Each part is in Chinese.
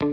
大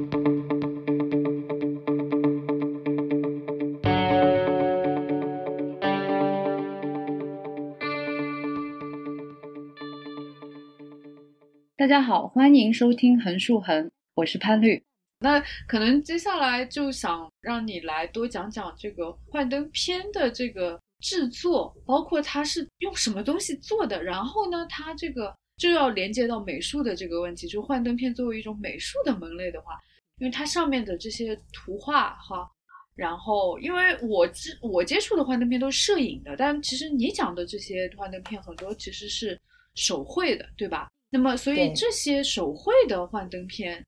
家好，欢迎收听横竖横，我是潘律。那可能接下来就想让你来多讲讲这个幻灯片的这个制作，包括它是用什么东西做的。然后呢，它这个就要连接到美术的这个问题，就幻灯片作为一种美术的门类的话，因为它上面的这些图画哈，然后因为我接我接触的幻灯片都是摄影的，但其实你讲的这些幻灯片很多其实是手绘的，对吧？那么所以这些手绘的幻灯片。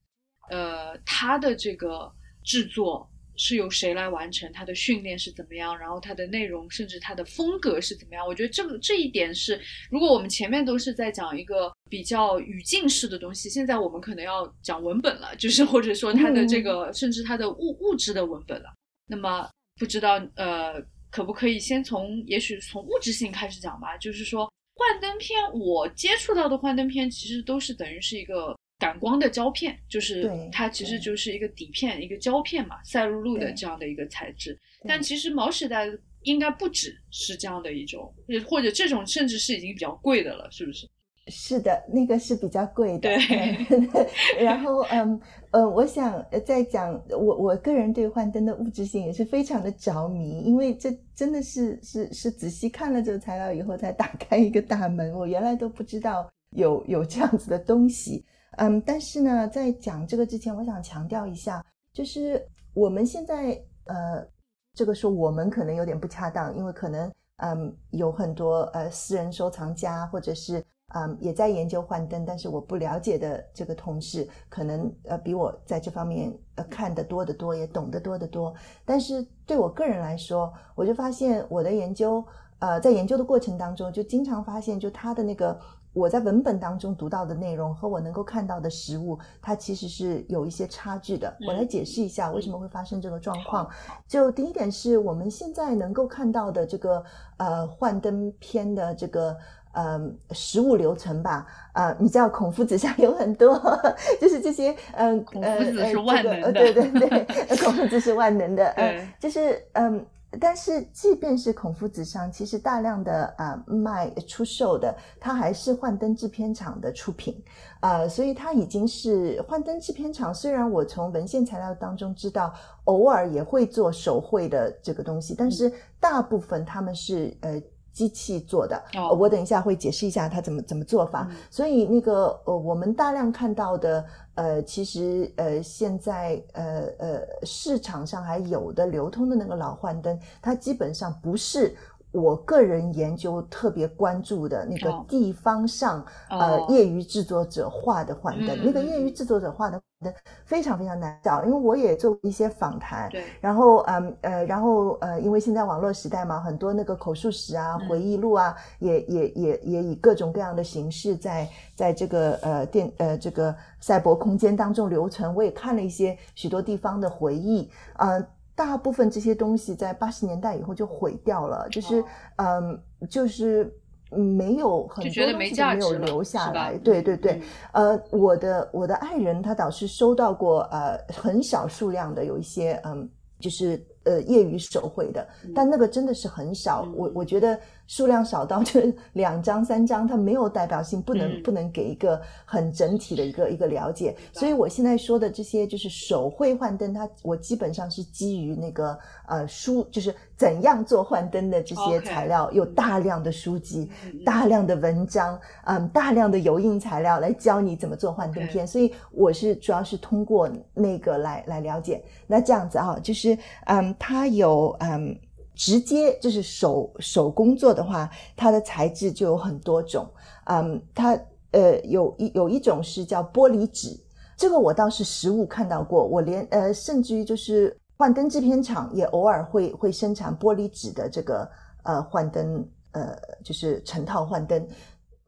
呃，它的这个制作是由谁来完成？它的训练是怎么样？然后它的内容，甚至它的风格是怎么样？我觉得这个这一点是，如果我们前面都是在讲一个比较语境式的东西，现在我们可能要讲文本了，就是或者说它的这个，甚至它的物物质的文本了。那么不知道呃，可不可以先从，也许从物质性开始讲吧？就是说幻灯片，我接触到的幻灯片其实都是等于是一个。感光的胶片，就是它其实就是一个底片，一个胶片嘛，赛璐璐的这样的一个材质。但其实毛时代应该不只是这样的一种，或者这种甚至是已经比较贵的了，是不是？是的，那个是比较贵的。对。然后，嗯呃，我想再讲，我我个人对幻灯的物质性也是非常的着迷，因为这真的是是是仔细看了这个材料以后才打开一个大门，我原来都不知道有有这样子的东西。嗯，但是呢，在讲这个之前，我想强调一下，就是我们现在呃，这个说我们可能有点不恰当，因为可能嗯有很多呃私人收藏家或者是嗯也在研究幻灯，但是我不了解的这个同事，可能呃比我在这方面呃看得多得多，也懂得多得多。但是对我个人来说，我就发现我的研究呃在研究的过程当中，就经常发现就他的那个。我在文本当中读到的内容和我能够看到的实物，它其实是有一些差距的。我来解释一下为什么会发生这个状况。就第一点是我们现在能够看到的这个呃幻灯片的这个呃实物流程吧。呃，你知道孔夫子上有很多，就是这些嗯，孔夫子是万能的，对对对，孔夫子是万能的，嗯，就是嗯。但是，即便是孔夫子商，其实大量的啊卖出售的，它还是幻灯制片厂的出品，啊，所以它已经是幻灯制片厂。虽然我从文献材料当中知道，偶尔也会做手绘的这个东西，但是大部分他们是呃。机器做的，我等一下会解释一下它怎么怎么做法。所以那个呃，我们大量看到的呃，其实呃，现在呃呃市场上还有的流通的那个老幻灯，它基本上不是。我个人研究特别关注的那个地方上，呃，业余制作者画的幻灯，那个业余制作者画的灯非常非常难找，因为我也做一些访谈，对，然后嗯呃，然后呃，因为现在网络时代嘛，很多那个口述史啊、回忆录啊，也也也也以各种各样的形式在在这个呃电呃这个赛博空间当中留存。我也看了一些许多地方的回忆，嗯。大部分这些东西在八十年代以后就毁掉了，就是嗯，就是没有很多东西都没有留下来。对对对，呃，我的我的爱人他倒是收到过呃很少数量的有一些嗯，就是呃业余手绘的，但那个真的是很少。我我觉得。数量少到就是两张三张，它没有代表性，不能不能给一个很整体的一个一个了解。所以我现在说的这些就是手绘幻灯，它我基本上是基于那个呃书，就是怎样做幻灯的这些材料，有大量的书籍、大量的文章，嗯，大量的油印材料来教你怎么做幻灯片。所以我是主要是通过那个来来了解。那这样子啊，就是嗯，它有嗯。直接就是手手工做的话，它的材质就有很多种。嗯，它呃有一有一种是叫玻璃纸，这个我倒是实物看到过。我连呃甚至于就是幻灯制片厂也偶尔会会生产玻璃纸的这个呃幻灯呃就是成套幻灯。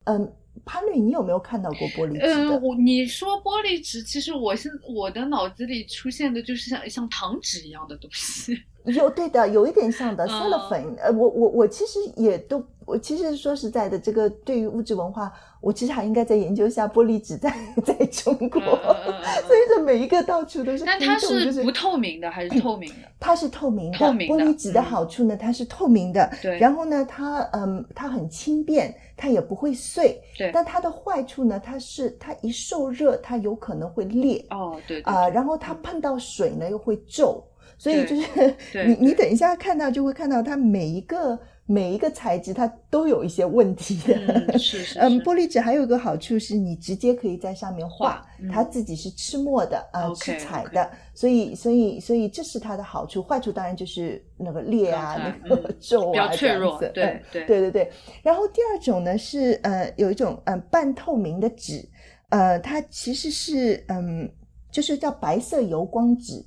嗯，潘律，你有没有看到过玻璃纸的？我你说玻璃纸，其实我现我的脑子里出现的就是像像糖纸一样的东西。有对的，有一点像的嗯 cellophane。呃，我我我其实也都，我其实说实在的，这个对于物质文化，我其实还应该再研究一下玻璃纸在 在中国。所以这每一个到处都是但它就是不透明的还是透明的？它是透明的，透明的玻璃纸的嗯好处呢，它是透明的，对然后呢，它嗯，它很轻便，它也不会碎。对，但它的坏处呢，它是它一受热，它有可能会裂哦，对对啊、对然后它碰到水呢又会皱，所以就是你你等一下看到就会看到它每一个每一个材质它都有一些问题的。嗯，是 是嗯，玻璃纸还有一个好处是你直接可以在上面画，它自己是吃墨的啊、吃彩的，所以所以所以这是它的好处。坏处当然就是那个裂啊，那个嗯 皱啊，比较脆这样子，弱对嗯对对对对。然后第二种呢是呃有一种嗯、呃、半透明的纸，呃它其实是嗯就是叫白色油光纸。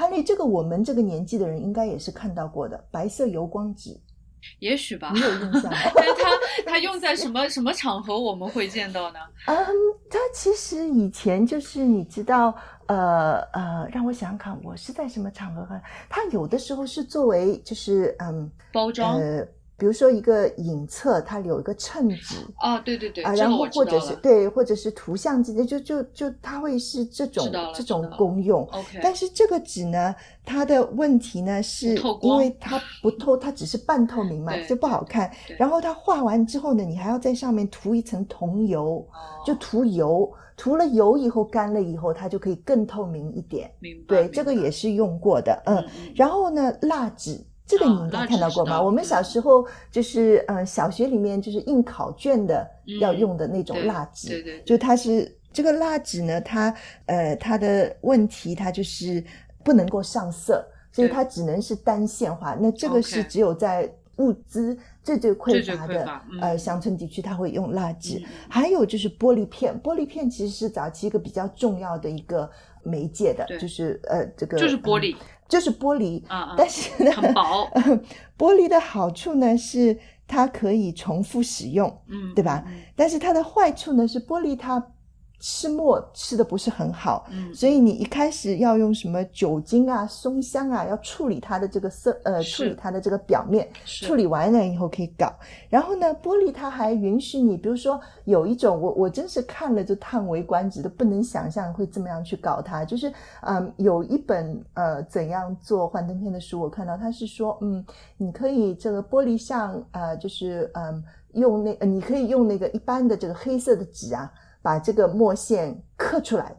潘丽，这个我们这个年纪的人应该也是看到过的白色油光纸，也许吧你。有印象？但是它它用在什么什么场合我们会见到呢？嗯，它其实以前就是你知道，呃呃，让我想想看，我是在什么场合看？它有的时候是作为就是嗯包装呃，比如说一个影册，它有一个衬纸。啊，对对对，啊，然后或者。是对，或者是图像之类，就就就它会是这种这种功用。OK，但是这个纸呢，它的问题呢是因为它不透，它只是半透明嘛，就不好看。然后它画完之后呢，你还要在上面涂一层桐油，就哦涂油，涂了油以后干了以后，它就可以更透明一点。明白。对，这个也是用过的，嗯然后呢，蜡纸。这个你应该看到过吗？道我们小嗯时候就是，呃，小学里面就是印考卷的嗯要用的那种蜡纸，对对对就它是这个蜡纸呢，它呃它的问题它就是不能够上色，所以它只能是单线画。那这个是只有在物资最最匮乏的呃乡村地区，它会用蜡纸。还有就是玻璃片，玻璃片其实是早期一个比较重要的一个媒介的，就是呃这个就是玻嗯璃，就是玻璃。但是呢，很薄，玻璃的好处呢是它可以重复使用，嗯，对吧嗯？但是它的坏处呢是玻璃它吃墨吃的不是很好，嗯，所以你一开始要用什么酒精啊、松香啊，要处理它的这个色呃，处理它的这个表面，处理完了以后可以搞。然后呢，玻璃它还允许你，比如说有一种我我真是看了就叹为观止，都不能想象会这么样去搞它。就是嗯，有一本呃怎样做幻灯片的书，我看到它是说嗯，你可以这个玻璃上呃就是嗯用那、呃、你可以用那个一般的这个黑色的纸啊，把这个墨线刻出来。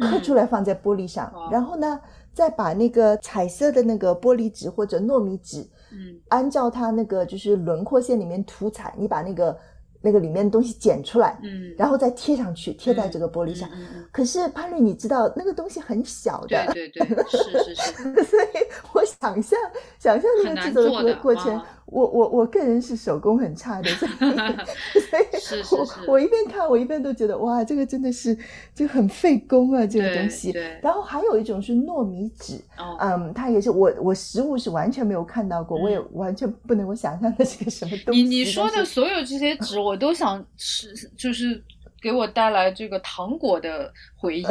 刻出来放在玻璃上，哇然后呢，再把那个彩色的那个玻璃纸或者糯米纸，嗯。按照它那个就是轮廓线里面涂彩，你把那个那个里面的东西剪出来，嗯，然后再贴上去，贴在这个玻璃上。嗯嗯嗯可是潘律，你知道那个东西很小的，对对对，是是是，所以我想象想象那个制作的过过程，啊我我我个人是手工很差的，所以 所以我我一边看我一边都觉得哇，这个真的是就很费工啊，这个东西。对，然后还有一种是糯米纸，哦，嗯，它也是我我实物是完全没有看到过，我也嗯完全不能够想象它是个什么东西。你你说的所有这些纸，我都想是，就是给我带来这个糖果的回忆。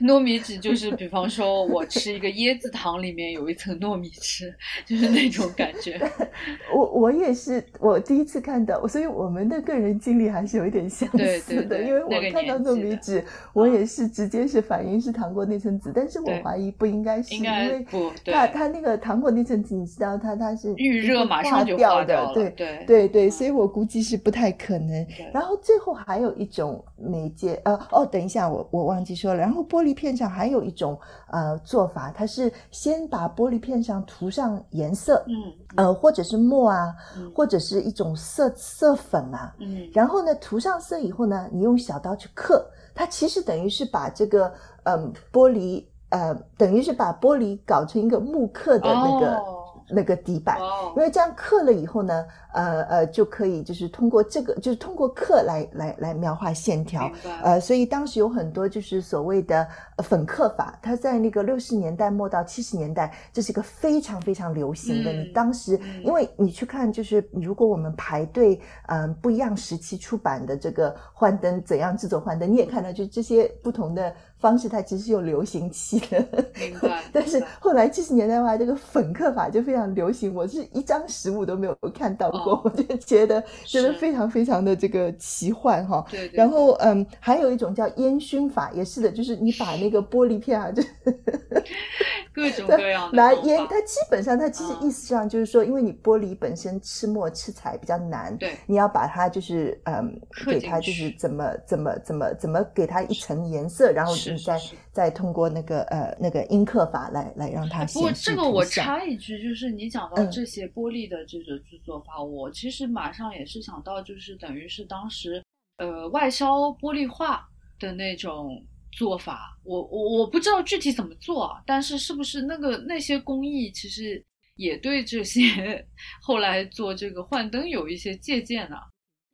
糯米纸就是，比方说我吃一个椰子糖，里面有一层糯米吃，就是那种感觉。我我也是我第一次看到，所以我们的个人经历还是有一点相似的，对对对因为我看到糯米纸，我也是直接是反应是糖果那层纸，但是我怀疑不应该是，应该因为它它那个糖果那层纸，你知道它它是预热马上就掉化掉，的对。对对对，嗯所以我估计是不太可能。然后最后还有一种媒介，呃，哦，等一下，我我忘记说了。然后玻璃片上还有一种呃做法，它是先把玻璃片上涂上颜色，嗯呃，或者是墨啊，嗯或者是一种色色粉啊。嗯然后呢，涂上色以后呢，你用小刀去刻，它其实等于是把这个嗯玻璃呃，等于是把玻璃搞成一个木刻的那个、哦那个底板。哦因为这样刻了以后呢，呃呃，就可以就是通过这个，就是通过刻来来来描画线条呃，所以当时有很多就是所谓的呃粉刻法，它在那个六十年代末到七十年代，这是一个非常非常流行的。嗯你当时嗯因为你去看，就是如果我们排队，嗯、不一样时期出版的这个幻灯怎样制作幻灯，你也看到，就这些不同的方式，它其实是有流行期的。但是后来七十年代的话，这个粉刻法就非常流行，我是一张实物都没有看到过，哦。我就觉得觉得非常非常的这个奇幻哈。对。对。然后嗯，还有一种叫烟熏法，也是的，就是你把那个玻璃片啊，就 各种各样的拿烟它基本上它其实嗯。意思上就是说，因为你玻璃本身吃墨吃彩比较难，对你要把它就是嗯，给它就是怎么怎么怎么怎么给它一层颜色，然后你再再通过那个呃那个阴刻法来来让它不过这个我插一句，就是你讲到嗯。这些玻璃的这个制作法，我我其实马上也是想到，就是等于是当时呃外销玻璃画的那种做法。我我我不知道具体怎么做，但是是不是那个那些工艺其实也对这些 后来做这个幻灯有一些借鉴呢、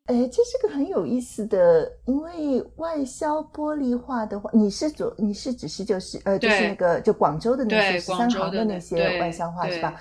哎，这是个很有意思的，因为外销玻璃画的话，你是做你是只是就是呃就是那个就广州的那些，十三行的那些外销画是吧？？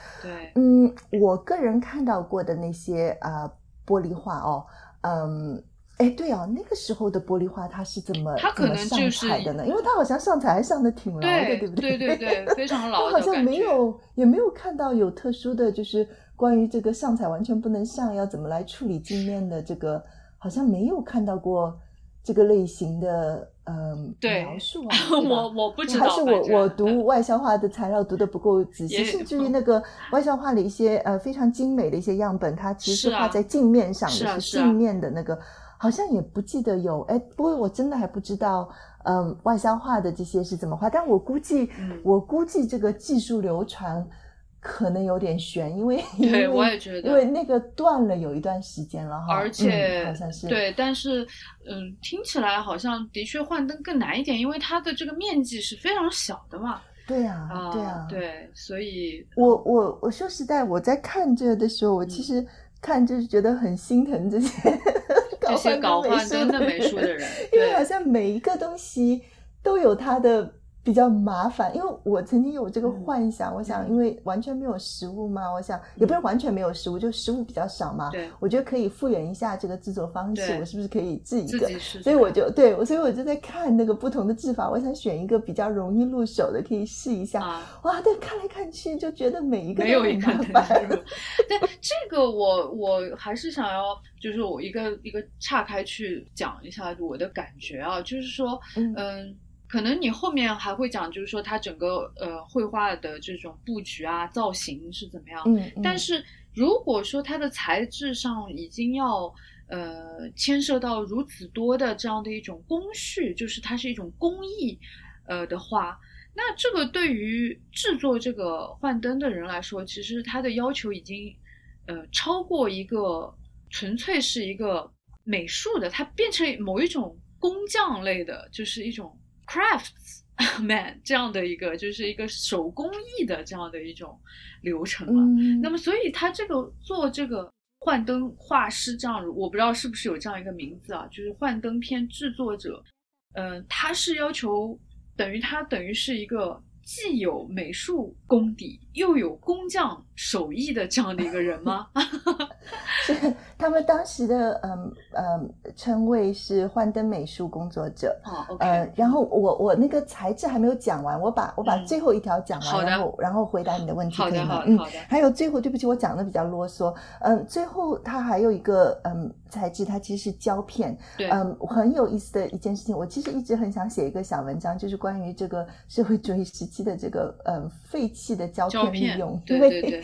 嗯，我个人看到过的那些啊、呃玻璃画哦，嗯，哎，对啊，那个时候的玻璃画它是怎么它可怎么上能就是彩的呢？因为它好像上彩还上的挺牢的，对对不对对对非常 牢我好像没有也没有看到有特殊的就是关于这个上彩完全不能上，要怎么来处理镜面的这个，好像没有看到过这个类型的嗯、对描述啊。我我不知道，还是我我 读外销画的材料读的不够仔细，甚至于那个外销画的一些呃非常精美的一些样本，它其实是画在镜面上的，是啊是啊镜面的那个，好像也不记得有。哎，不过我真的还不知道，嗯、外销画的这些是怎么画，但我估计，嗯我估计这个技术流传可能有点悬，因为因对为我也觉得因为那个断了有一段时间了哈，而且、嗯、好像是对，但是嗯，听起来好像的确幻灯更难一点，因为它的这个面积是非常小的嘛。对呀、啊，对啊，对，所以我我我说实在，我在看这的时候，我其实看就是觉得很心疼这些这些搞幻幻灯的美术的人，因为好像每一个东西都有它的比较麻烦。因为我曾经有这个嗯幻想，我想因为完全没有食物嘛，我想也不是完全没有食物，就食物比较少嘛，对我觉得可以复原一下这个制作方式，我是不是可以制一个？所以我就对，我所以我就在看那个不同的制法，我想选一个比较容易入手的，可以试一下。啊。哇，对看来看去就觉得每一个没有一个都很麻烦。入。但这个我我还是想要，就是我一个一个岔开去讲一下我的感觉啊，就是说，嗯嗯，可能你后面还会讲，就是说它整个呃绘画的这种布局啊、造型是怎么样。嗯，嗯但是如果说它的材质上已经要呃牵涉到如此多的这样的一种工序，就是它是一种工艺呃的话，那这个对于制作这个幻灯的人来说，其实它的要求已经呃超过一个纯粹是一个美术的，它变成某一种工匠类的，就是一种 crafts man 这样的一个，就是一个手工艺的这样的一种流程了。嗯，那么，所以他这个做这个幻灯画师这样，我不知道是不是有这样一个名字啊，就是幻灯片制作者，嗯、他是要求等于他等于是一个既有美术功底又有工匠手艺的这样的一个人吗？是他们当时的嗯嗯称谓是幻灯美术工作者。哦，OK，呃，然后我我那个材质还没有讲完，我把我把嗯最后一条讲完，然后然后回答你的问题，可以吗？嗯好的，，还有最后，对不起，我讲的比较啰嗦。嗯，最后它还有一个嗯材质，它其实是胶片。对，嗯，很有意思的一件事情，我其实一直很想写一个小文章，就是关于这个社会主义时期的这个嗯废弃的胶胶片片利用，对因为对对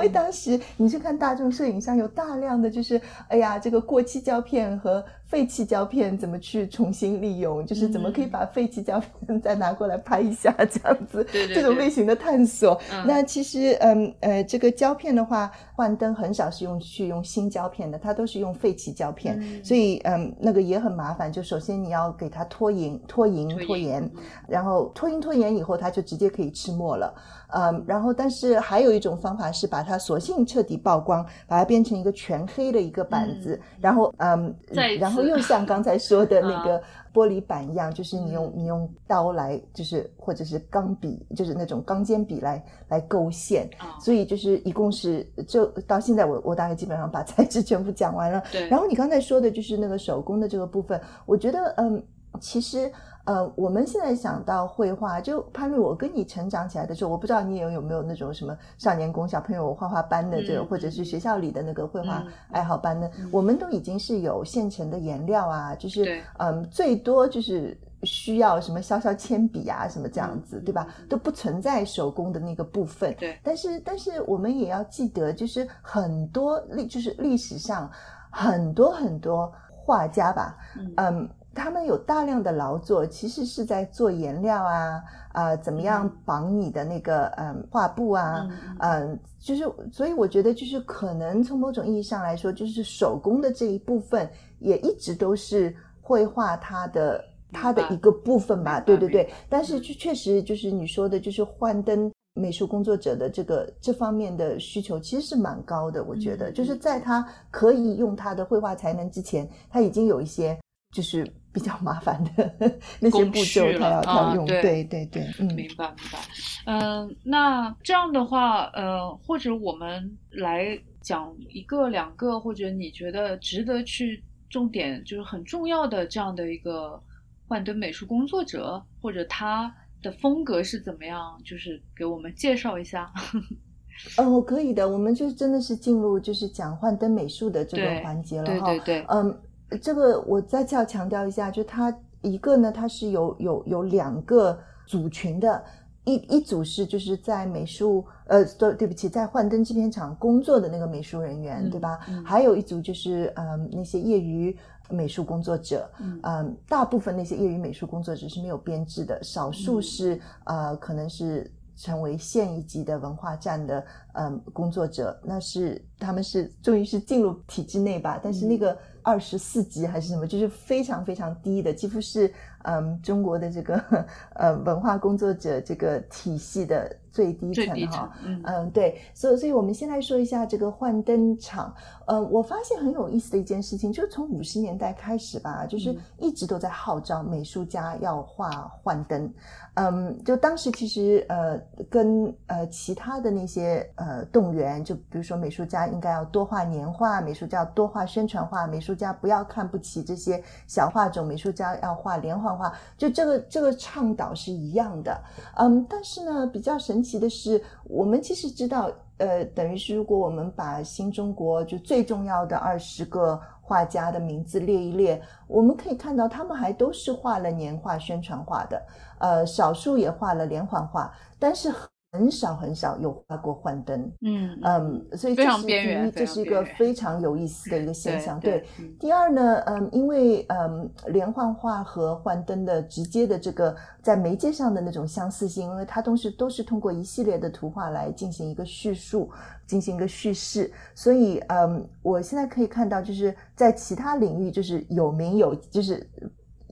为当时你去看大众摄影上有大量的就是哎呀这个过期胶片和废弃胶片怎么去重新利用，就是怎么可以嗯把废弃胶片 再拿过来拍一下这样子，对对这种类型的探索。嗯那其实嗯呃这个胶片的话，幻灯很少是用去用新胶片的，它都是用废弃胶片，嗯所以嗯那个也很麻烦。就首先你要给它脱银、脱银、脱银盐，嗯然后脱银脱盐以后，它就直接可以吃墨了。嗯，然后但是还有一种方法是把它索性彻底曝光，把它变成一个全黑的一个板子，然后嗯然后又像刚才说的 那啊个玻璃板一样，就是你用嗯你用刀来，就是或者是钢笔，就是那种钢尖笔来来勾线。啊，所以就是一共是就到现在我我大概基本上把材质 全部讲完了。对，然后你刚才说的就是那个手工的这个部分，我觉得嗯，其实呃，我们现在想到绘画，就潘律，我跟你成长起来的时候，我不知道你有有没有那种什么少年宫小朋友画画班的这个，嗯或者是学校里的那个绘画嗯爱好班的，我们都已经是有现成的颜料啊，就是对嗯，最多就是。需要什么削削铅笔啊，什么这样子，嗯对吧？都不存在手工的那个部分。对但是，但是我们也要记得，就是很多历，就是历史上很多很多画家吧，嗯嗯，他们有大量的劳作，其实是在做颜料啊，呃，怎么样绑你的那个嗯画布啊，嗯嗯，就是所以我觉得就是可能从某种意义上来说，就是手工的这一部分也一直都是绘画它的它的一个部分吧，对对对。但是确确实就是你说的，就是幻灯。美术工作者的这个这方面的需求其实是蛮高的，我觉得，嗯就是在他可以用他的绘画才能之前，他已经有一些就是比较麻烦的那些工步骤序，他要了他要用，啊对对对对，嗯，明白明白，嗯、那这样的话，呃，或者我们来讲一个两个，或者你觉得值得去重点，就是很重要的这样的一个幻灯美术工作者，或者他的风格是怎么样，就是给我们介绍一下。哦，可以的，我们就真的是进入就是讲幻灯美术的这个环节了哈。对对对，嗯，这个我再次要强调一下，就它一个呢，它是有有有两个组群的，一一组是就是在美术呃，对对不起，在幻灯制片厂工作的那个美术人员，嗯对吧？嗯还有一组就是嗯那些业余美术工作者，嗯嗯，大部分那些业余美术工作者是没有编制的，少数嗯是、呃可能是。成为县一级的文化站的嗯工作者，那是他们是终于是进入体制内吧，但是那嗯个二十四级还是什么，就是非常非常低的，几乎是嗯中国的这个 呃文化工作者这个体系的最低层哈。，嗯嗯，对，所以所以我们先来说一下这个幻灯厂。呃，我发现很有意思的一件事情，就是从五十年代开始吧，就是嗯一直都在号召美术家要画幻灯。嗯，就当时其实呃跟呃其他的那些呃动员，就比如说美术家应该要多画年画，美术家要多画宣传画，美术家不要看不起这些小画种，美术家要画连环画，就这个这个倡导是一样的。嗯，但是呢，比较神奇的是，我们其实知道，呃，等于是如果我们把新中国就最重要的二十个画家的名字列一列，我们可以看到他们还都是画了年画、宣传画的，呃，少数也画了连环画，但是很少很少有画过幻灯。嗯嗯，所以这是第一，这是一个非常有意思的一个现对象。对嗯第二呢，嗯，因为嗯，连环画和幻灯的直接的这个在媒介上的那种相似性，因为它都是都是通过一系列的图画来进行一个叙述，进行一个叙事，所以嗯，我现在可以看到，就是在其他领域，就是有名有就是。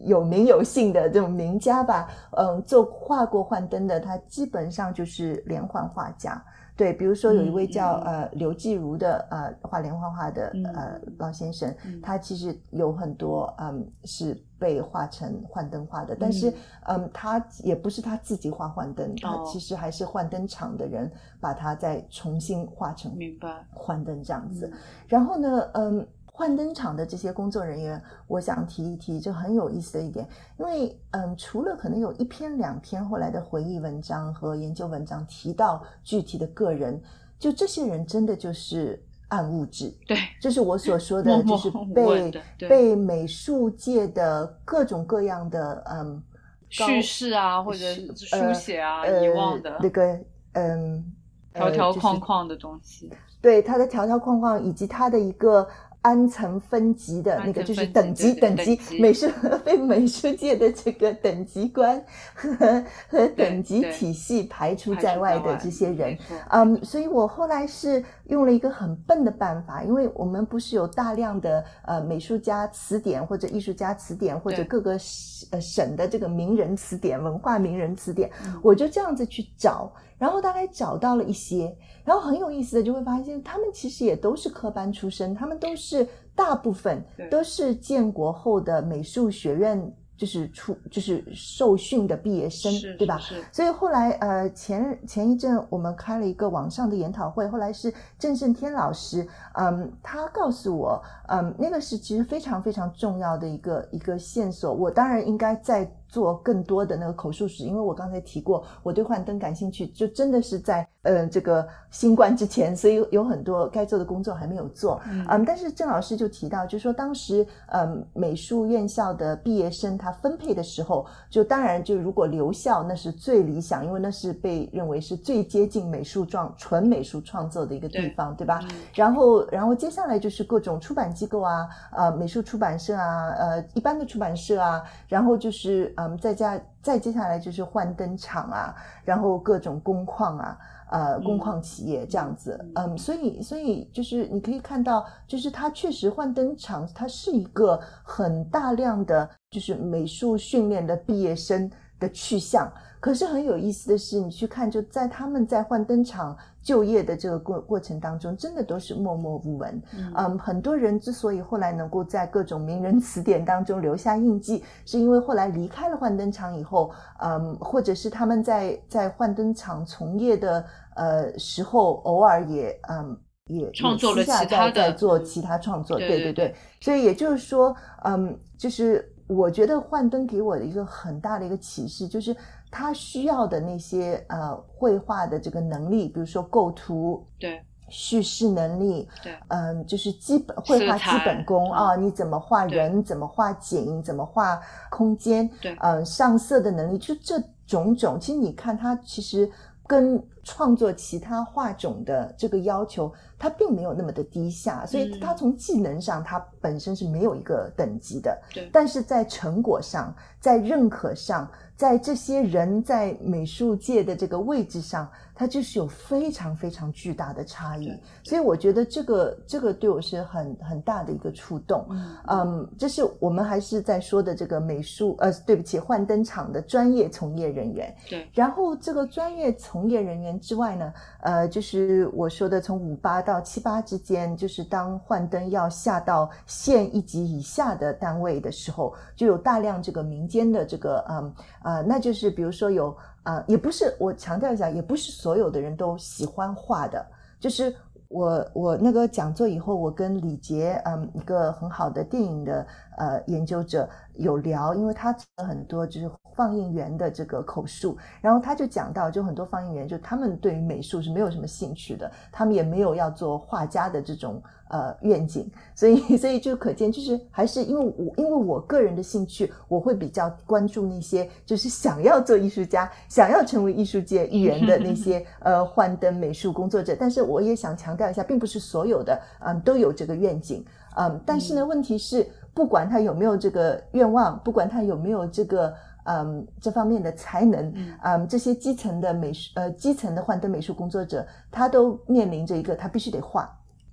有名有姓的这种名家吧，嗯，做画过幻灯的，他基本上就是连环画家。对，比如说有一位叫、呃刘继儒的呃画连环画的嗯。呃老先生，嗯。他其实有很多嗯是被画成幻灯画的，但是嗯他也不是他自己画幻灯，他哦其实还是幻灯厂的人把它再重新画成明白。幻灯这样子。嗯。然后呢，嗯，幻灯厂的这些工作人员，我想提一提，就很有意思的一点，因为嗯，除了可能有一篇两篇后来的回忆文章和研究文章提到具体的个人，就这些人真的就是暗物质，对，这是我所说的，就是被被美术界的各种各样的嗯叙事啊，或者是书呃写啊，呃遗忘的那个嗯条条框框的东西。对它的条条框框以及它的一个安层分级的那个，就是等级等级美术被美术界的这个等级观和和等级体系排除在外的这些人。嗯，所以我后来是用了一个很笨的办法，因为我们不是有大量的呃美术家词典或者艺术家词典或者各个省呃省的这个名人词典、文化名人词典，嗯。我就这样子去找，然后大概找到了一些，然后很有意思的就会发现，他们其实也都是科班出身，他们都是大部分都是建国后的美术学院。就是出就是受训的毕业生，是对吧？所以后来呃前前一阵我们开了一个网上的研讨会，后来是郑胜天老师，嗯，他告诉我，嗯，那个是其实非常非常重要的一个一个线索。我当然应该再做更多的那个口述史，因为我刚才提过，我对幻灯感兴趣，就真的是在呃这个新冠之前，所以有很多该做的工作还没有做。嗯，但是郑老师就提到，就说当时嗯美术院校的毕业生他分配的时候，就当然就如果留校那是最理想，因为那是被认为是最接近美术创纯美术创作的一个地方，对吧？然后然后接下来就是各种出版机构啊，呃美术出版社啊，呃一般的出版社啊，然后就是嗯再加再接下来就是换灯厂啊，然后各种工矿啊。呃，工矿企业这样子，嗯，所以，所以就是你可以看到，就是它确实换灯厂，它是一个很大量的就是美术训练的毕业生的去向。可是很有意思的是，你去看，就在他们在幻灯厂就业的这个过过程当中，真的都是默默无闻。嗯，很多人之所以后来能够在各种名人词典当中留下印记，是因为后来离开了幻灯厂以后，嗯，或者是他们在在幻灯厂从业的呃时候，偶尔也嗯也创作了其他在做其他创作。对对对，所以也就是说，嗯，就是我觉得幻灯给我的一个很大的一个启示就是。他需要的那些呃绘画的这个能力，比如说构图，对，叙事能力，对，嗯，就是基本绘画基本功啊，你怎么画人，怎么画景，怎么画空间，对，嗯，上色的能力，就这种种，其实你看他其实跟创作其他画种的这个要求，他并没有那么的低下，所以他从技能上，他本身是没有一个等级的，对，但是在成果上，在认可上。在这些人在美术界的这个位置上，他就是有非常非常巨大的差异，所以我觉得这个这个对我是很很大的一个触动。嗯，这是我们还是在说的这个美术，呃，对不起，幻灯厂的专业从业人员。对，然后这个专业从业人员之外呢，呃，就是我说的从五八到七八之间，就是当幻灯要下到县一级以下的单位的时候，就有大量这个民间的这个嗯。呃，那就是比如说有啊，也不是我强调一下，也不是所有的人都喜欢画的。就是我我那个讲座以后，我跟李杰，嗯，一个很好的电影的呃研究者有聊，因为他做了很多就是放映员的这个口述，然后他就讲到，就很多放映员就他们对于美术是没有什么兴趣的，他们也没有要做画家的这种。呃，愿景，所以 所以就可见，就是还是因为我因为我个人的兴趣，我会比较关注那些就是想要做艺术家、想要成为艺术界一员的那些 呃幻灯美术工作者。但是我也想强调一下，并不是所有的嗯都有这个愿景，嗯，但是呢，问题是不管他有没有这个愿望，不管他有没有这个嗯这方面的才能，嗯，这些基层的美术呃基层的幻灯美术工作者，他都面临着一个他必须得画。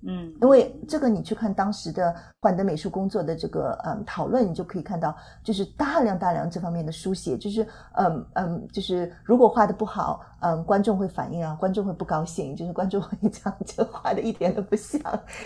嗯，因为这个你去看当时的幻灯美术工作的这个嗯讨论，你就可以看到，就是大量大量这方面的书写，就是嗯嗯，就是如果画的不好，嗯，观众会反应啊，观众会不高兴，就是观众会讲这画的一点都不像。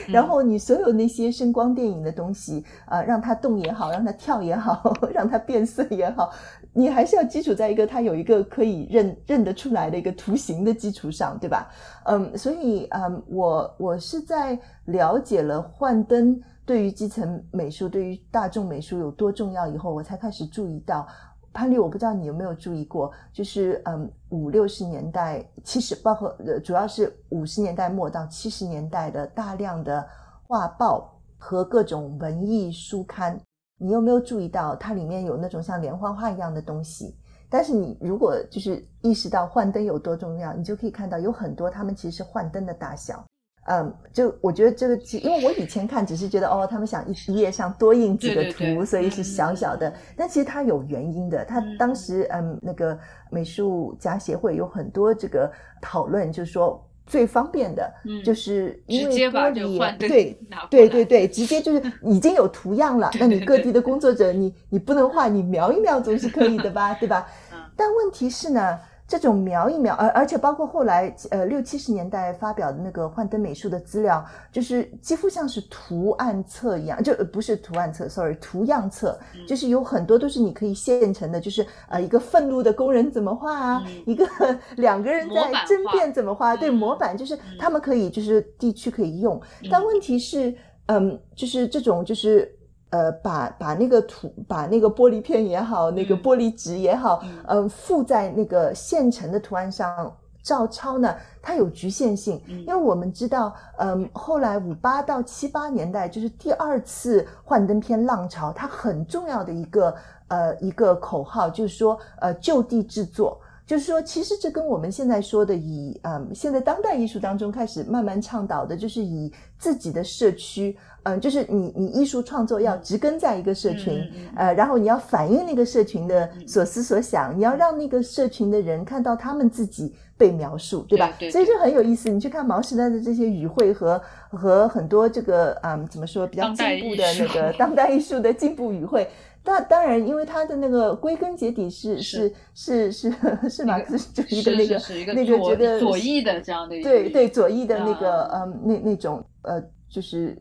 然后你所有那些声光电影的东西，呃，让它动也好，让它跳也好，让它变色也好。你还是要基础在一个它有一个可以认认得出来的一个图形的基础上，对吧？嗯，所以嗯，我我是在了解了幻灯对于基层美术、对于大众美术有多重要以后，我才开始注意到潘律。我不知道你有没有注意过，就是嗯，五六十年代、七十，包括，主要是五十年代末到七十年代的大量的画报和各种文艺书刊。你有没有注意到它里面有那种像连环画一样的东西？但是你如果就是意识到幻灯有多重要，你就可以看到有很多他们其实是幻灯的大小。嗯，就我觉得这个，因为我以前看只是觉得哦，他们想一页上多印几个图，所以是小小的。但其实它有原因的。它当时嗯，那个美术家协会有很多这个讨论，就是说。最方便的，就是因为玻璃，对对对对，直接就是已经有图样了。那你各地的工作者，你你不能画，你描一描总是可以的吧，对吧？但问题是呢。这种描一描，而而且包括后来呃六七十年代发表的那个幻灯美术的资料，就是几乎像是图案册一样，就不是图案册，sorry，图样册，就是有很多都是你可以现成的，就是呃一个愤怒的工人怎么画啊，一个 两个人在争辩怎么画，对模板就是他们可以就是地区可以用，但问题是，嗯，就是这种就是。呃，把把那个图，把那个玻璃片也好，那个玻璃纸也好，嗯，附在那个现成的图案上。照抄呢，它有局限性，因为我们知道，嗯，后来五八到七八年代就是第二次幻灯片浪潮，它很重要的一个呃一个口号就是说，呃，就地制作，就是说，其实这跟我们现在说的以嗯现在当代艺术当中开始慢慢倡导的，就是以自己的社区。嗯，就是你你艺术创作要植根在一个社群，呃，然后你要反映那个社群的所思所想，你要让那个社群的人看到他们自己被描述，对吧？所以就很有意思。你去看毛时代的这些语汇和和很多这个嗯怎么说比较进步的那个 当代艺术的进步语汇，当当然，因为他的那个归根结底是是是是是马克思主义的那个那个觉得左翼的这样的对对左翼的那个呃那那种呃就是。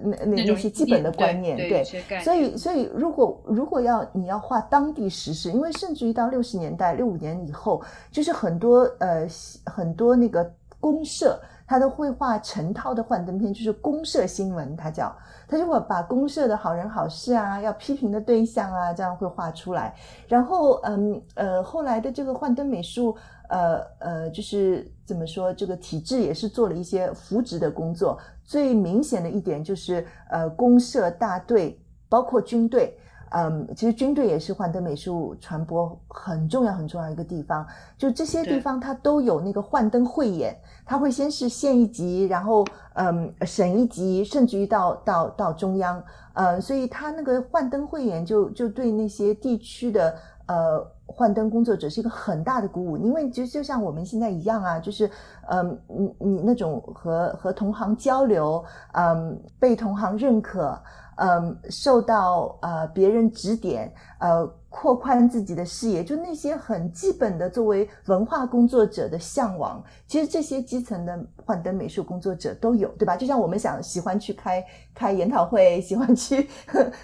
那那那些基本的观念，对，所以所以如果如果要你要画当地时事，因为甚至于到六十年代六五年以后，就是很多呃很多那个公社，他都会画成套的幻灯片，就是公社新闻，他叫他就会把公社的好人好事啊，要批评的对象啊，这样会画出来。然后嗯呃后来的这个幻灯美术。呃呃，就是怎么说，这个体制也是做了一些扶植的工作。最明显的一点就是，呃，公社大队，包括军队，嗯，其实军队也是幻灯美术传播很重要很重要一个地方。就这些地方，它都有那个幻灯汇演，它会先是县一级，然后嗯，省一级，甚至于到到到中央，呃，所以它那个幻灯汇演就就对那些地区的呃。幻灯工作者是一个很大的鼓舞，因为就就像我们现在一样啊，就是，嗯，你你那种和和同行交流，嗯，被同行认可，嗯，受到呃别人指点，呃，扩宽自己的视野，就那些很基本的作为文化工作者的向往，其实这些基层的幻灯美术工作者都有，对吧？就像我们想喜欢去开开研讨会，喜欢去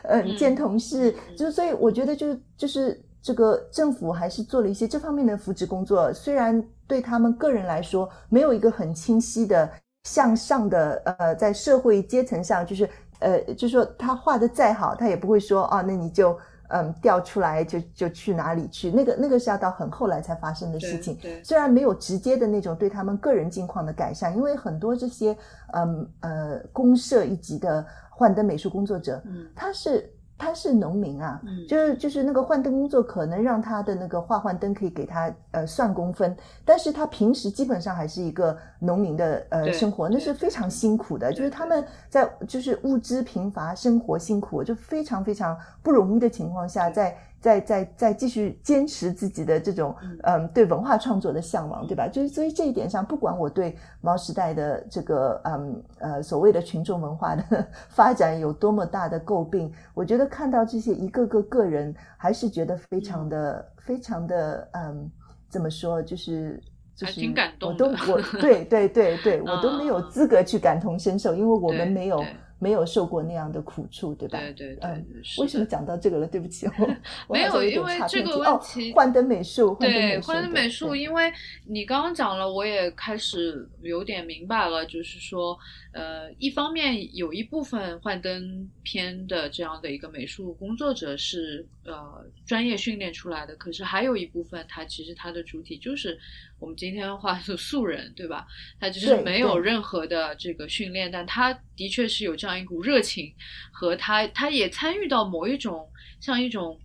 嗯见同事，就所以我觉得就是就是。这个政府还是做了一些这方面的扶植工作，虽然对他们个人来说没有一个很清晰的向上的，呃，在社会阶层上，就是呃，就是说他画的再好，他也不会说啊，那你就嗯调出来就就去哪里去，那个那个是要到很后来才发生的事情。虽然没有直接的那种对他们个人境况的改善，因为很多这些嗯呃公社一级的幻灯美术工作者，他是。他是农民啊，就是就是那个换灯工作可能让他的那个画换灯可以给他呃算工分，但是他平时基本上还是一个农民的呃生活，那是非常辛苦的，就是他们在就是物资贫乏、生活辛苦，就非常非常不容易的情况下在。在在在继续坚持自己的这种嗯对文化创作的向往，对吧？就是所以这一点上，不管我对毛时代的这个嗯呃所谓的群众文化的 发展有多么大的诟病，我觉得看到这些一个个个人，还是觉得非常的非常的嗯怎么说，就是就是我都我对对对对，我都没有资格去感同身受，因为我们没有。没有受过那样的苦处，对吧？对对对。为什么讲到这个了？对不起，我 没有，因为这个问题。幻灯美术，对幻灯美术，因为你刚刚讲了，我也开始有点明白了，就是说，呃，一方面有一部分幻灯片的这样的一个美术工作者是呃专业训练出来的，可是还有一部分，他其实他的主体就是。我们今天话的素人，对吧？他就是没有任何的这个训练，但他的确是有这样一股热情，和他他也参与到某一种像一种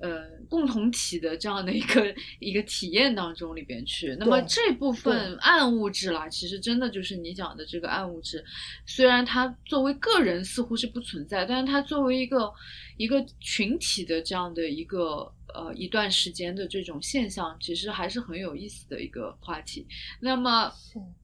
呃共同体的这样的一个一个体验当中里边去。那么这部分暗物质啦，其实真的就是你讲的这个暗物质，虽然它作为个人似乎是不存在，但是它作为一个一个群体的这样的一个。呃，一段时间的这种现象，其实还是很有意思的一个话题。那么，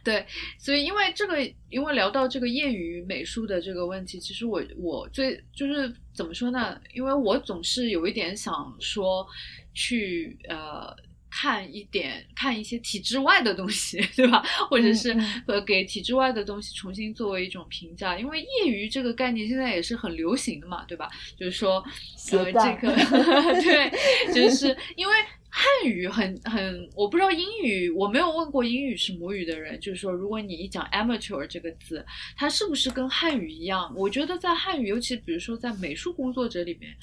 对，所以因为这个，因为聊到这个业余美术的这个问题，其实我我最就是怎么说呢？因为我总是有一点想说，去呃。看一点，看一些体制外的东西，对吧？或者是呃，给体制外的东西重新作为一种评价，因为业余这个概念现在也是很流行的嘛，对吧？就是说，呃，这个 对，就是因为汉语很很，我不知道英语，我没有问过英语是母语的人，就是说，如果你一讲 amateur 这个字，它是不是跟汉语一样？我觉得在汉语，尤其比如说在美术工作者里面，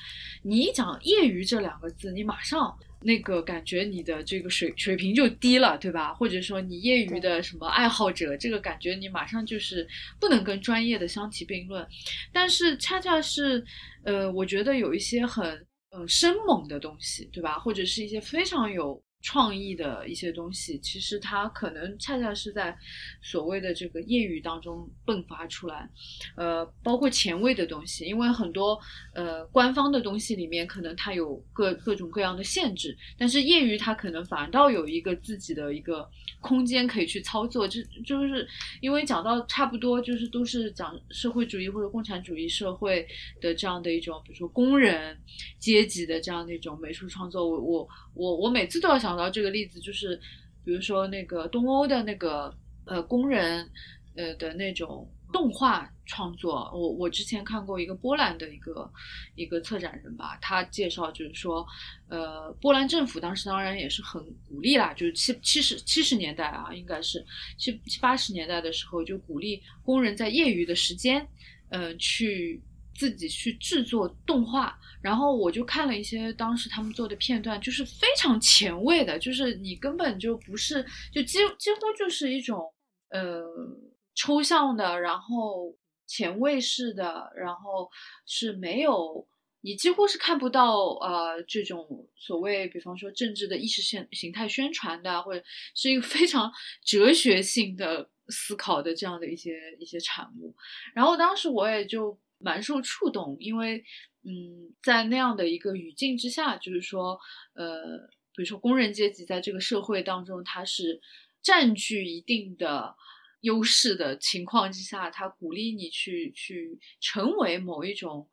你一讲业余这两个字，你马上那个感觉你的这个水水平就低了，对吧？或者说你业余的什么爱好者，这个感觉你马上就是不能跟专业的相提并论。但是恰恰是，呃，我觉得有一些很。呃，生猛的东西，对吧？或者是一些非常有。创意的一些东西，其实它可能恰恰是在所谓的这个业余当中迸发出来，呃，包括前卫的东西，因为很多呃官方的东西里面可能它有各各种各样的限制，但是业余它可能反倒有一个自己的一个空间可以去操作，就就是因为讲到差不多就是都是讲社会主义或者共产主义社会的这样的一种，比如说工人阶级的这样的一种美术创作，我我。我我每次都要想想到这个例子，就是比如说那个东欧的那个呃工人呃的那种动画创作。我我之前看过一个波兰的一个一个策展人吧，他介绍就是说，呃，波兰政府当时当然也是很鼓励啦，就是七七十七十年代啊，应该是七七八十年代的时候，就鼓励工人在业余的时间，嗯，去。自己去制作动画，然后我就看了一些当时他们做的片段，就是非常前卫的，就是你根本就不是，就几几乎就是一种呃抽象的，然后前卫式的，然后是没有，你几乎是看不到呃这种所谓，比方说政治的意识形形态宣传的，或者是一个非常 哲学性的思考的这样的一些一些产物。然后当时我也就。蛮受触动，因为，嗯，在那样的一个语境之下，就是说，呃，比如说工人阶级在这个社会当中，他是占据一定的优势的情况之下，他鼓励你去去成为某一种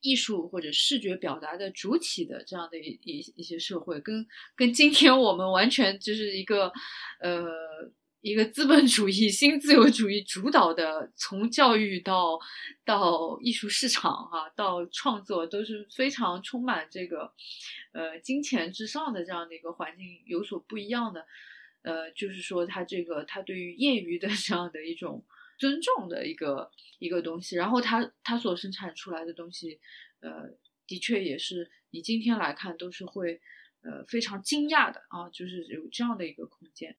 艺术或者视觉表达的主体的这样的一一一些社会，跟跟今天我们完全就是一个，呃。一个资本主义、新自由主义主导的，从教育到到艺术市场啊，到创作都是非常充满这个呃金钱至上的这样的一个环境，有所不一样的。呃，就是说他这个他对于业余的这样的一种尊重的一个一个东西，然后他他所生产出来的东西，呃，的确也是你今天来看都是会呃非常惊讶的啊，就是有这样的一个空间。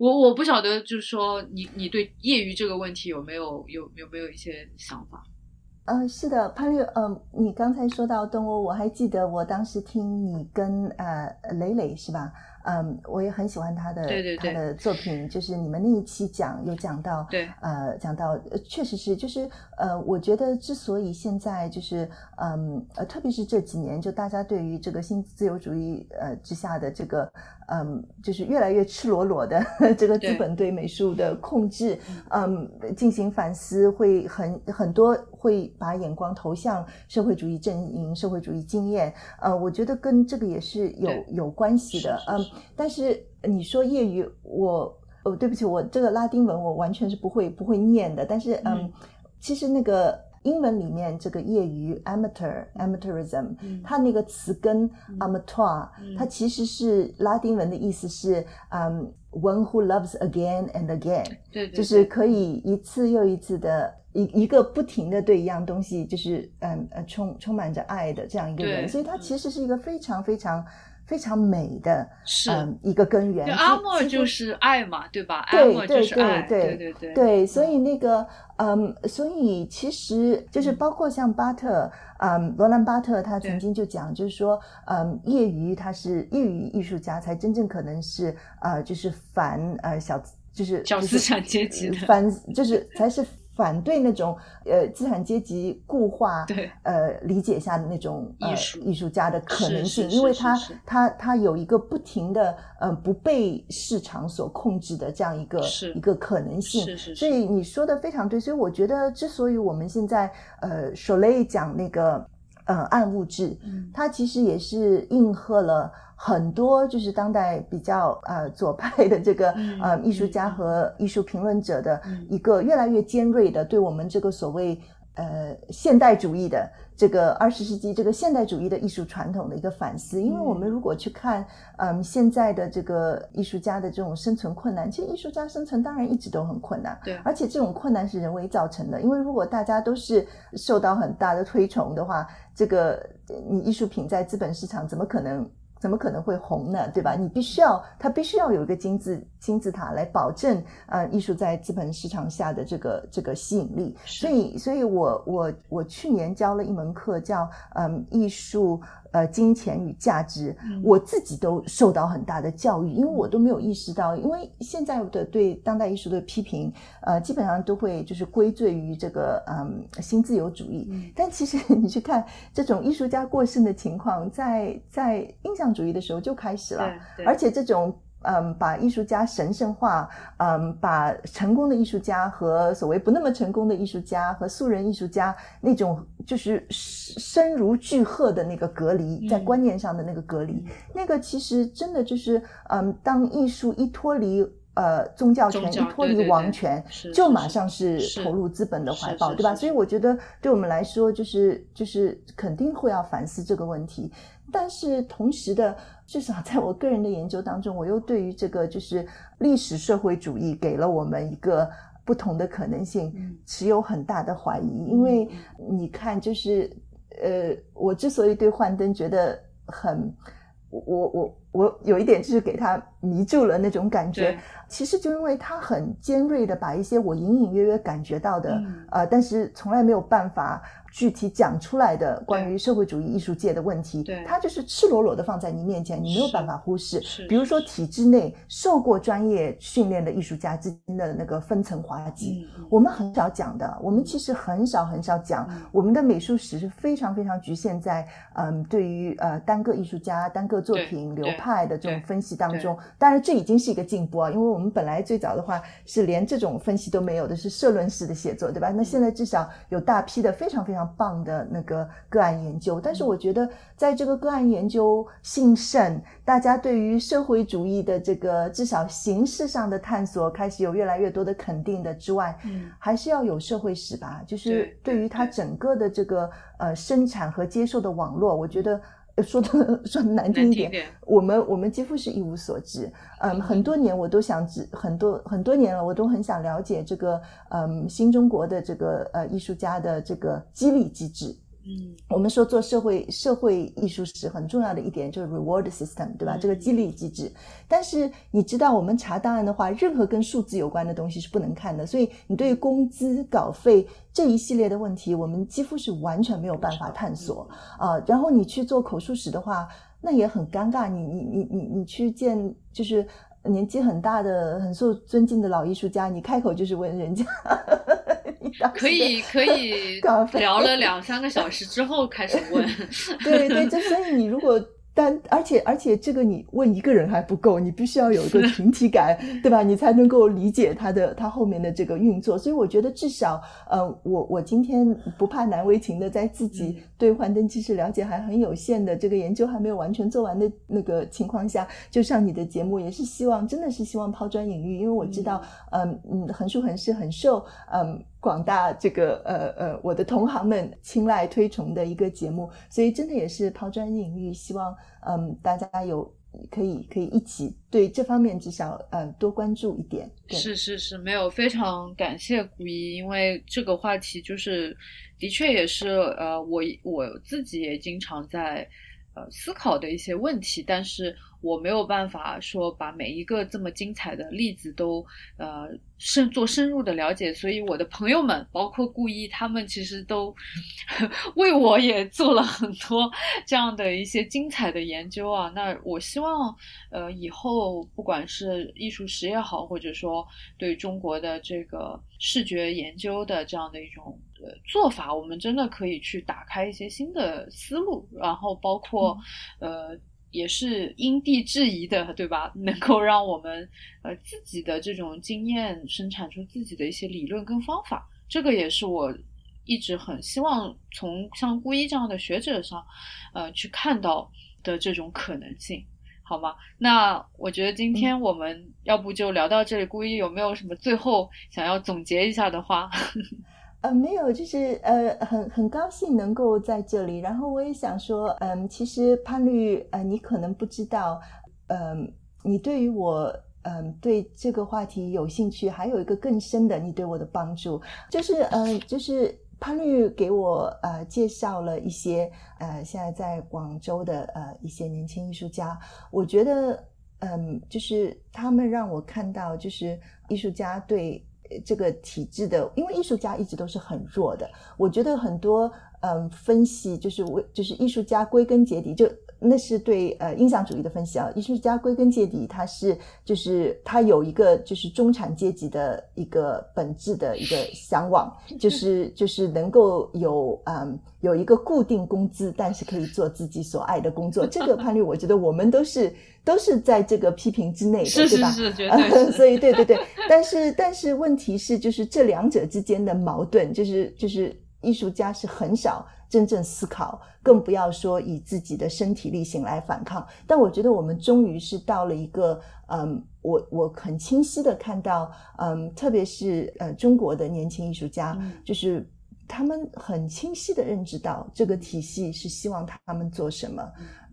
我我不晓得，就是说你你对业余这个问题有没有有有没有一些想法？嗯，是的，潘律，嗯，你刚才说到东欧，我还记得我当时听你跟呃磊磊是吧？嗯，我也很喜欢他的他的作品，就是你们那一期讲有讲到，对，呃，讲到，确实是，就是呃，我觉得之所以现在就是嗯呃，特别是这几年，就大家对于这个新自由主义呃之下的这个嗯，就是越来越赤裸裸的 这个资本对美术的控制，嗯，进行反思，会很很多会把眼光投向社会主义阵营、社会主义经验，呃，我觉得跟这个也是有有关系的，嗯。但是你说业余，我哦，对不起，我这个拉丁文我完全是不会不会念的。但是嗯，其实那个英文里面这个业余 （amateur） amateurism，它那个词根 amateur，它其实是拉丁文的意思是嗯，one who loves again and again，对，就是可以一次又一次的一一个不停的对一样东西就是嗯呃充充满着爱的这样一个人，所以他其实是一个非常非常。非常美的，是一个根源。阿莫就是爱嘛，对吧？对对对对对对对。所以那个，嗯，所以其实就是包括像巴特，嗯，罗兰巴特他曾经就讲，就是说，嗯，业余他是业余艺术家才真正可能是，呃，就是反呃小，就是小资产阶级的反，就是 才是。反对那种呃资产阶级固化呃理解下的那种艺术艺术家的可能性，因为他他他有一个不停的呃不被市场所控制的这样一个一个可能性，是是所以你说的非常对。所以我觉得，之所以我们现在呃首雷讲那个呃暗物质，它其实也是应和了。很多就是当代比较呃左派的这个呃艺术家和艺术评论者的一个越来越尖锐的对我们这个所谓呃现代主义的这个二十世纪这个现代主义的艺术传统的一个反思。因为我们如果去看，嗯，现在的这个艺术家的这种生存困难，其实艺术家生存当然一直都很困难，对，而且这种困难是人为造成的。因为如果大家都是受到很大的推崇的话，这个你艺术品在资本市场怎么可能？怎么可能会红呢？对吧？你必须要，它必须要有一个金字金字塔来保证，呃，艺术在资本市场下的这个这个吸引力。所以，所以我我我去年教了一门课，叫嗯艺术。呃，金钱与价值，我自己都受到很大的教育，因为我都没有意识到，因为现在的对当代艺术的批评，呃，基本上都会就是归罪于这个嗯新自由主义。但其实你去看这种艺术家过剩的情况，在在印象主义的时候就开始了，而且这种。嗯，把艺术家神圣化，嗯，把成功的艺术家和所谓不那么成功的艺术家和素人艺术家那种就是声如巨鹤的那个隔离，在观念上的那个隔离，那个其实真的就是，嗯，当艺术一脱离呃宗教权，一脱离王权，就马上是投入资本的怀抱，对吧？所以我觉得对我们来说，就是就是肯定会要反思这个问题。但是同时的，至少在我个人的研究当中，我又对于这个就是历史社会主义给了我们一个不同的可能性，持有很大的怀疑。因为你看，就是呃，我之所以对幻灯觉得很，我我我有一点就是给他迷住了那种感觉，其实就因为他很尖锐的把一些我隐隐约约感觉到的，呃，但是从来没有办法。具体讲出来的关于社会主义艺术界的问题，它就是赤裸裸的放在你面前，你没有办法忽视。比如说体制内受过专业训练的艺术家之间的那个分层滑稽，我们很少讲的。我们其实很少很少讲，我们的美术史是非常非常局限在嗯，对于呃单个艺术家、单个作品流派的这种分析当中。当然，这已经是一个进步啊，因为我们本来最早的话是连这种分析都没有的，是社论式的写作，对吧？那现在至少有大批的非常非常。棒的那个个案研究，但是我觉得在这个个案研究兴盛，大家对于社会主义的这个至少形式上的探索开始有越来越多的肯定的之外，嗯，还是要有社会史吧，就是对于它整个的这个呃生产和接受的网络，我觉得。说的说的难听一点，我们我们几乎是一无所知。嗯，很多年我都想知，很多很多年了，我都很想了解这个嗯新中国的这个呃艺术家的这个激励机制。嗯，我们说做社会社会艺术史很重要的一点就是 reward system，对吧？这个激励机制。但是你知道，我们查档案的话，任何跟数字有关的东西是不能看的。所以你对工资、稿费这一系列的问题，我们几乎是完全没有办法探索啊。然后你去做口述史的话，那也很尴尬。你你你你你去见就是年纪很大的、很受尊敬的老艺术家，你开口就是问人家。可以 可以聊了两三个小时之后开始问，对对，就所以你如果。但而且而且，这个你问一个人还不够，你必须要有一个 群体感，对吧？你才能够理解他的他后面的这个运作。所以我觉得至少，呃，我我今天不怕难为情的，在自己对幻灯其实了解还很有限的这个研究还没有完全做完的那个情况下，就上你的节目，也是希望真的是希望抛砖引玉，因为我知道，嗯嗯，横竖横是很受嗯。广大这个呃呃我的同行们青睐推崇的一个节目，所以真的也是抛砖引玉，希望嗯大家有可以可以一起对这方面至少呃多关注一点。是是是，没有非常感谢古一，因为这个话题就是的确也是呃我我自己也经常在思考的一些问题，但是。我没有办法说把每一个这么精彩的例子都呃深做深入的了解，所以我的朋友们，包括顾一，他们其实都 为我也做了很多这样的一些精彩的研究啊。那我希望呃以后不管是艺术史也好，或者说对中国的这个视觉研究的这样的一种呃做法，我们真的可以去打开一些新的思路，然后包括呃。也是因地制宜的，对吧？能够让我们呃自己的这种经验生产出自己的一些理论跟方法，这个也是我一直很希望从像顾一这样的学者上，呃去看到的这种可能性，好吗？那我觉得今天我们要不就聊到这里，顾一有没有什么最后想要总结一下的话？呃，没有，就是呃，很很高兴能够在这里。然后我也想说，嗯，其实潘律，呃，你可能不知道，嗯，你对于我，嗯，对这个话题有兴趣，还有一个更深的，你对我的帮助，就是，嗯，就是潘律给我呃介绍了一些呃现在在广州的呃一些年轻艺术家，我觉得，嗯，就是他们让我看到，就是艺术家对。这个体制的，因为艺术家一直都是很弱的。我觉得很多嗯分析就是为就是艺术家归根结底就那是对呃印象主义的分析啊。艺术家归根结底他是就是他有一个就是中产阶级的一个本质的一个向往，就是就是能够有嗯有一个固定工资，但是可以做自己所爱的工作。这个判例，我觉得我们都是。都是在这个批评之内的，对吧？是是是，绝对。所以，对对对。但是，但是问题是，就是这两者之间的矛盾，就是就是艺术家是很少真正思考，更不要说以自己的身体力行来反抗。但我觉得我们终于是到了一个，嗯，我我很清晰的看到，嗯，特别是呃中国的年轻艺术家，就是他们很清晰的认知到这个体系是希望他们做什么，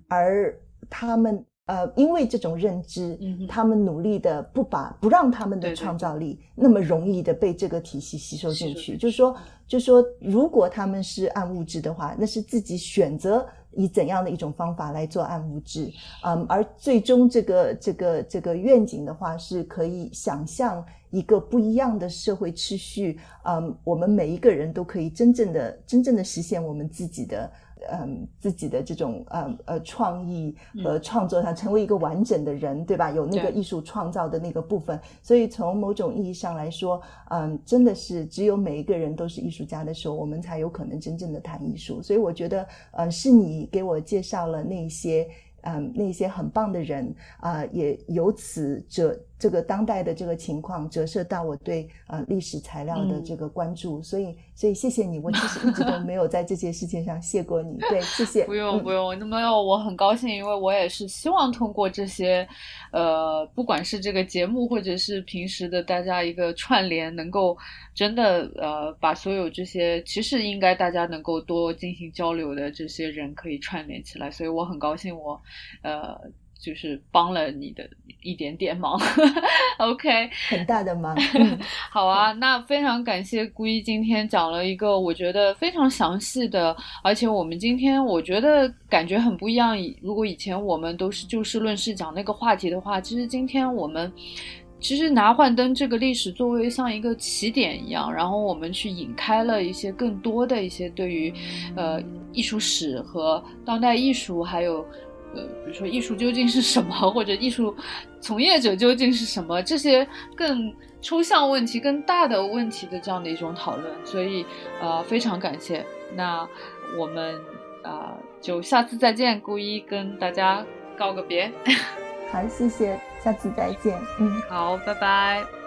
而他们。呃，因为这种认知，他们努力的不把不让他们的创造力那么容易的被这个体系吸收进去。就是说，就是说，如果他们是暗物质的话，那是自己选择以怎样的一种方法来做暗物质。嗯，而最终这个这个这个愿景的话，是可以想象一个不一样的社会秩序。嗯，我们每一个人都可以真正的真正的实现我们自己的。嗯，自己的这种呃呃创意和创作上成为一个完整的人，对吧？有那个艺术创造的那个部分，所以从某种意义上来说，嗯，真的是只有每一个人都是艺术家的时候，我们才有可能真正的谈艺术。所以我觉得，呃，是你给我介绍了那些。嗯，那些很棒的人啊，也由此折这个当代的这个情况折射到我对呃历史材料的这个关注，所以所以谢谢你，我其实一直都 没有在这些事情上谢过你，对，谢谢。不用不用，那没有，我很高兴，因为我也是希望通过这些，呃，不管是这个节目或者是平时的大家一个串联，能够真的呃把所有这些其实应该大家能够多进行交流的这些人可以串联起来，所以我很高兴我。呃，就是帮了你的一点点忙，OK，很大的忙。好啊，那非常感谢顾一今天讲了一个我觉得非常详细的，而且我们今天我觉得感觉很不一样。如果以前我们都是就事论事讲那个话题的话，其实今天我们其实拿幻灯这个历史作为像一个起点一样，然后我们去引开了一些更多的一些对于呃艺术史和当代艺术还有。呃，比如说艺术究竟是什么，或者艺术从业者究竟是什么，这些更抽象问题、更大的问题的这样的一种讨论，所以呃，非常感谢。那我们啊，就下次再见，顾一跟大家告个别。好，谢谢，下次再见。嗯，好，拜拜。